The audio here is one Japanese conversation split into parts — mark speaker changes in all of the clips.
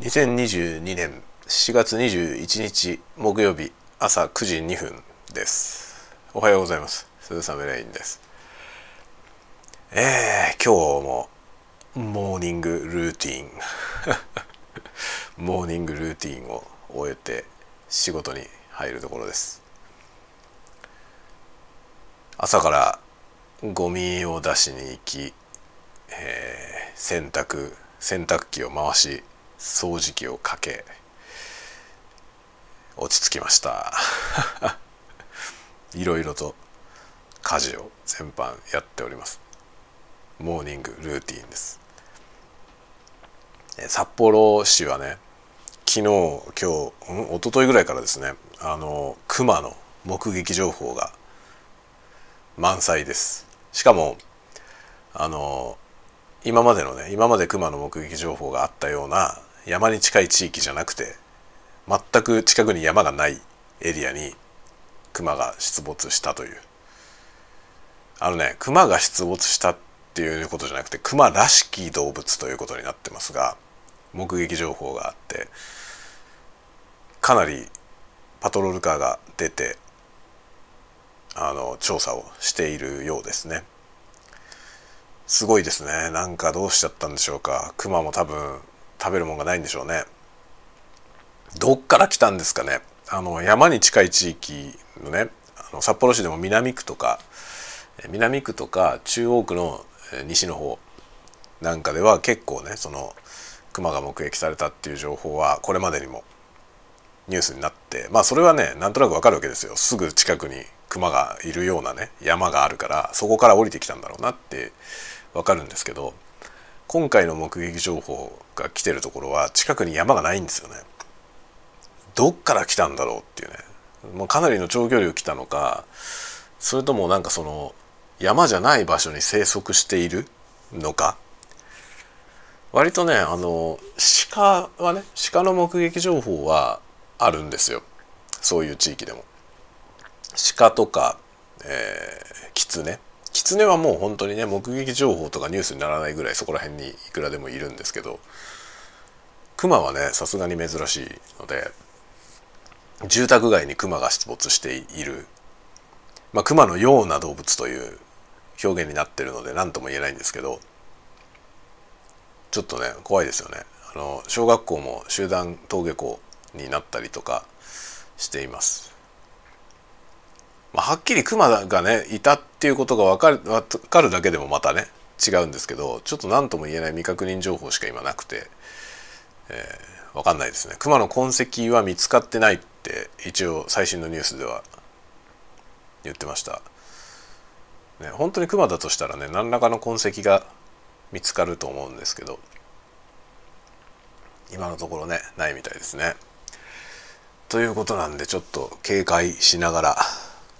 Speaker 1: 2022年4月21日木曜日朝9時2分です。おはようございます。鈴雨レインです。えー、今日もモーニングルーティン。モーニングルーティンを終えて仕事に入るところです。朝からゴミを出しに行き、えー、洗濯洗濯機を回し掃除機をかけ落ち着きました。いろいろと家事を全般やっております。モーニングルーティンです。札幌市はね昨日今日、うん、一昨日ぐらいからですねあの熊の目撃情報が満載です。しかもあの今までのね今まで熊の目撃情報があったような山に近い地域じゃなくて全く近くに山がないエリアに熊が出没したという。あのね熊が出没したっていうことじゃなくて熊らしき動物ということになってますが目撃情報があってかなりパトロールカーが出てあの調査をしているようですね。すごいですね。なんかどうしちゃったんでしょうか。クマも多分食べるもんがないんでしょうね。どっから来たんですかね。あの山に近い地域のねあの札幌市でも南区とか南区とか中央区の西の方なんかでは結構ねその熊が目撃されたっていう情報はこれまでにもニュースになってまあそれはねなんとなくわかるわけですよ。すぐ近くに熊がいるようなね山があるからそこから降りてきたんだろうなってわかるんですけど今回の目撃情報が来てるところは近くに山がないんですよね。どっから来たんだろうっていうねもうかなりの長距離を来たのかそれともなんかその山じゃない場所に生息しているのか割とねあの鹿はね鹿の目撃情報はあるんですよそういう地域でも。鹿とか、えー、狐狐はもう本当にね目撃情報とかニュースにならないぐらいそこら辺にいくらでもいるんですけど熊はねさすがに珍しいので住宅街に熊が出没している、まあ、熊のような動物という表現になってるので何とも言えないんですけどちょっとね怖いですよね。あの小学校も集団登下校になったりとかしています。まあ、はっきりクマがねいたっていうことが分かる分かるだけでもまたね違うんですけどちょっと何とも言えない未確認情報しか今なくて、えー、分かんないですね。クマの痕跡は見つかってないって一応最新のニュースでは言ってました、ね、本当にクマだとしたらね何らかの痕跡が見つかると思うんですけど今のところねないみたいですね。ということなんでちょっと警戒しながら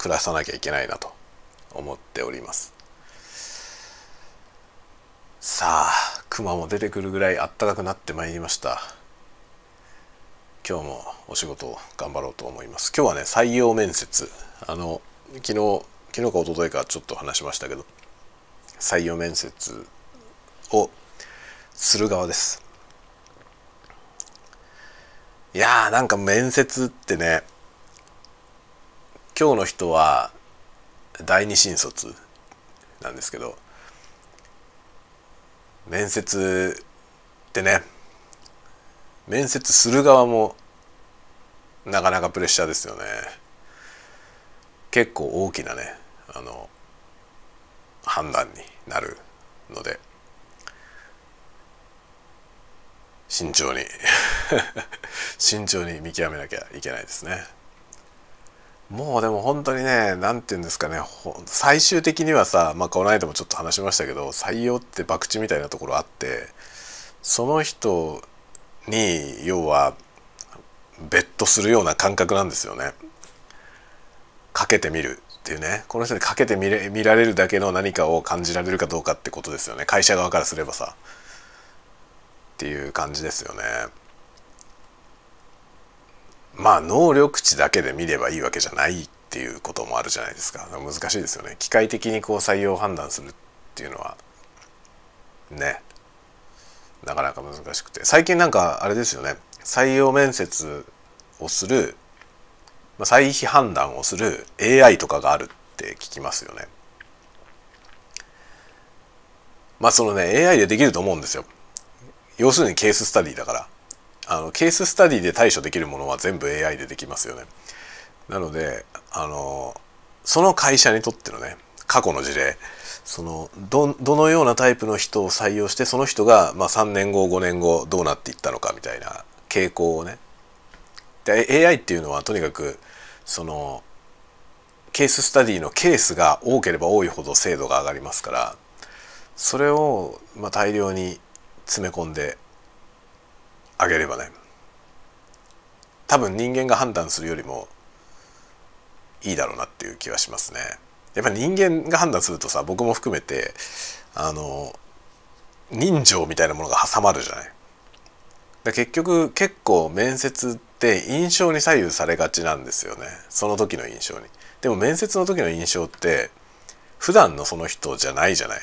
Speaker 1: 暮らさなきゃいけないなと思っております。さあ熊も出てくるぐらいあったかくなってまいりました。今日もお仕事を頑張ろうと思います。今日はね採用面接。あの昨日昨日か一昨日かちょっと話しましたけど採用面接をする側です。いやーなんか面接ってね今日の人は第二新卒なんですけど面接ってね面接する側もなかなかプレッシャーですよね結構大きなねあの判断になるので慎重に 慎重に見極めなきゃいけないですね。もうでも本当にね何て言うんですかね最終的にはさ、まあ、この間もちょっと話しましたけど採用って博打みたいなところあってその人に要はベットするような感覚なんですよね。かけてみるっていうねこの人にかけてみれ見られるだけの何かを感じられるかどうかってことですよね会社側からすればさっていう感じですよね。まあ能力値だけで見ればいいわけじゃないっていうこともあるじゃないですか。難しいですよね。機械的にこう採用判断するっていうのはね。なかなか難しくて。最近なんかあれですよね。採用面接をする採否判断をする AI とかがあるって聞きますよね。まあそのね AI でできると思うんですよ。要するにケーススタディだから。あのケーススタディで対処できるものは全部 AI でできますよね。なのであのその会社にとってのね過去の事例そのどどのようなタイプの人を採用してその人が、まあ、3年後5年後どうなっていったのかみたいな傾向をね。で AI っていうのはとにかくそのケーススタディのケースが多ければ多いほど精度が上がりますからそれをまあ大量に詰め込んであげればね多分人間が判断するよりもいいだろうなっていう気はしますね。やっぱり人間が判断するとさ僕も含めてあの人情みたいなものが挟まるじゃない。だ結局結構面接って印象に左右されがちなんですよねその時の印象に。でも面接の時の印象って普段のその人じゃないじゃない。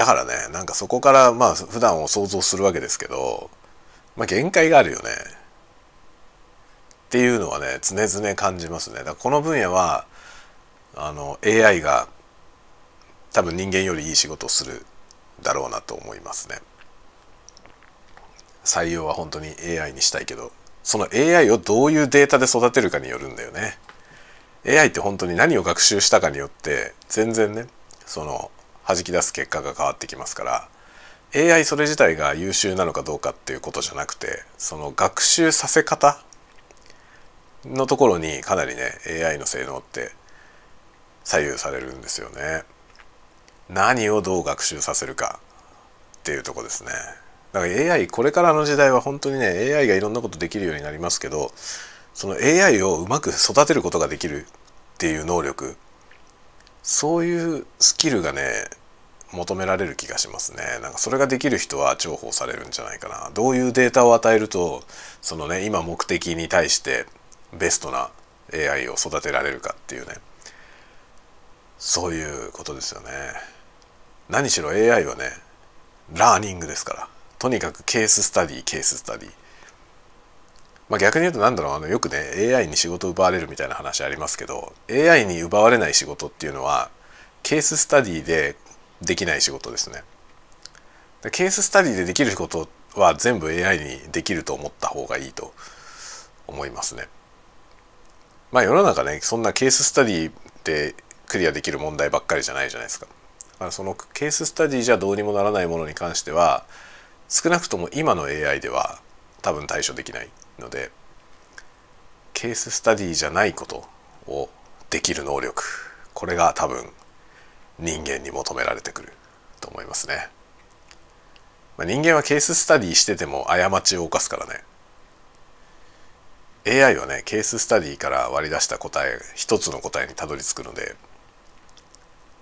Speaker 1: だからねなんかそこからまあ普段を想像するわけですけど、まあ、限界があるよね。っていうのはね常々感じますね。だからこの分野はあの AI が多分人間よりいい仕事をするだろうなと思いますね。採用は本当に AI にしたいけどその AI をどういうデータで育てるかによるんだよね。AI って本当に何を学習したかによって全然ねその弾き出す結果が変わってきますから AI それ自体が優秀なのかどうかっていうことじゃなくてその学習させ方のところにかなりね AI の性能って左右されるんですよね。何をどう学習させるかっていうとこですね。だから AI これからの時代は本当にね AI がいろんなことできるようになりますけどその AI をうまく育てることができるっていう能力そういうスキルがね求められる気がしますね。なんかそれができる人は重宝されるんじゃないかな。どういうデータを与えるとそのね今目的に対してベストな AI を育てられるかっていうね。そういうことですよね。何しろ AI はねラーニングですから。とにかくケーススタディケーススタディ。まあ逆に言うと何だろう。あのよくね AI に仕事を奪われるみたいな話ありますけど AI に奪われない仕事っていうのはケーススタディでできない仕事ですね。ケーススタディでできることは全部 AI にできると思った方がいいと思いますね。まあ世の中ねそんなケーススタディでクリアできる問題ばっかりじゃないじゃないですか。だからそのケーススタディじゃどうにもならないものに関しては少なくとも今の AI では多分対処できないのでケーススタディじゃないことをできる能力。これが多分人間に求められてくると思いますね。まあ、人間はケーススタディしてても過ちを犯すからね AI はねケーススタディから割り出した答え一つの答えにたどり着くので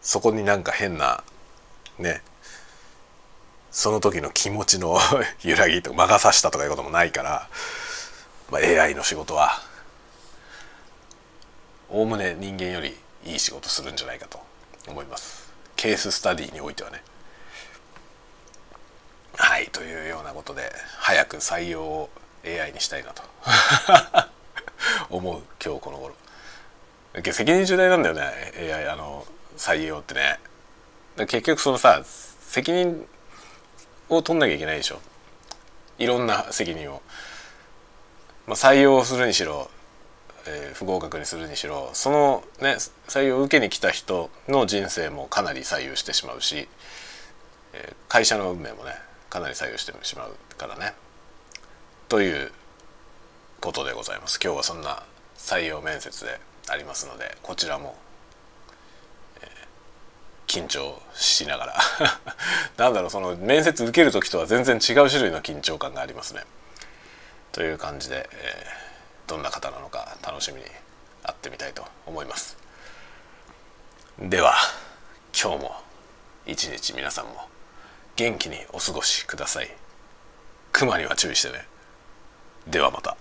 Speaker 1: そこになんか変なねその時の気持ちの 揺らぎとか魔が差したとかいうこともないから、まあ、AI の仕事はおおむね人間よりいい仕事するんじゃないかと思います。ケーススタディにおいてはね。はいというようなことで早く採用を AI にしたいなと。思う今日この頃。責任重大なんだよね AI あの採用ってね。結局そのさ責任を取んなきゃいけないでしょ。いろんな責任を、まあ、採用するにしろ、えー、不合格にするにしろそのね採用を受けに来た人の人生もかなり左右してしまうし、えー、会社の運命もねかなり左右してしまうからね。ということでございます。今日はそんな採用面接でありますのでこちらも、えー、緊張しながら。なんだろうその面接受ける時とは全然違う種類の緊張感がありますね。という感じで、えー、どんな方なのか楽しみに会ってみたいと思います。では今日も一日皆さんも元気にお過ごしください。熊には注意してね。ではまた。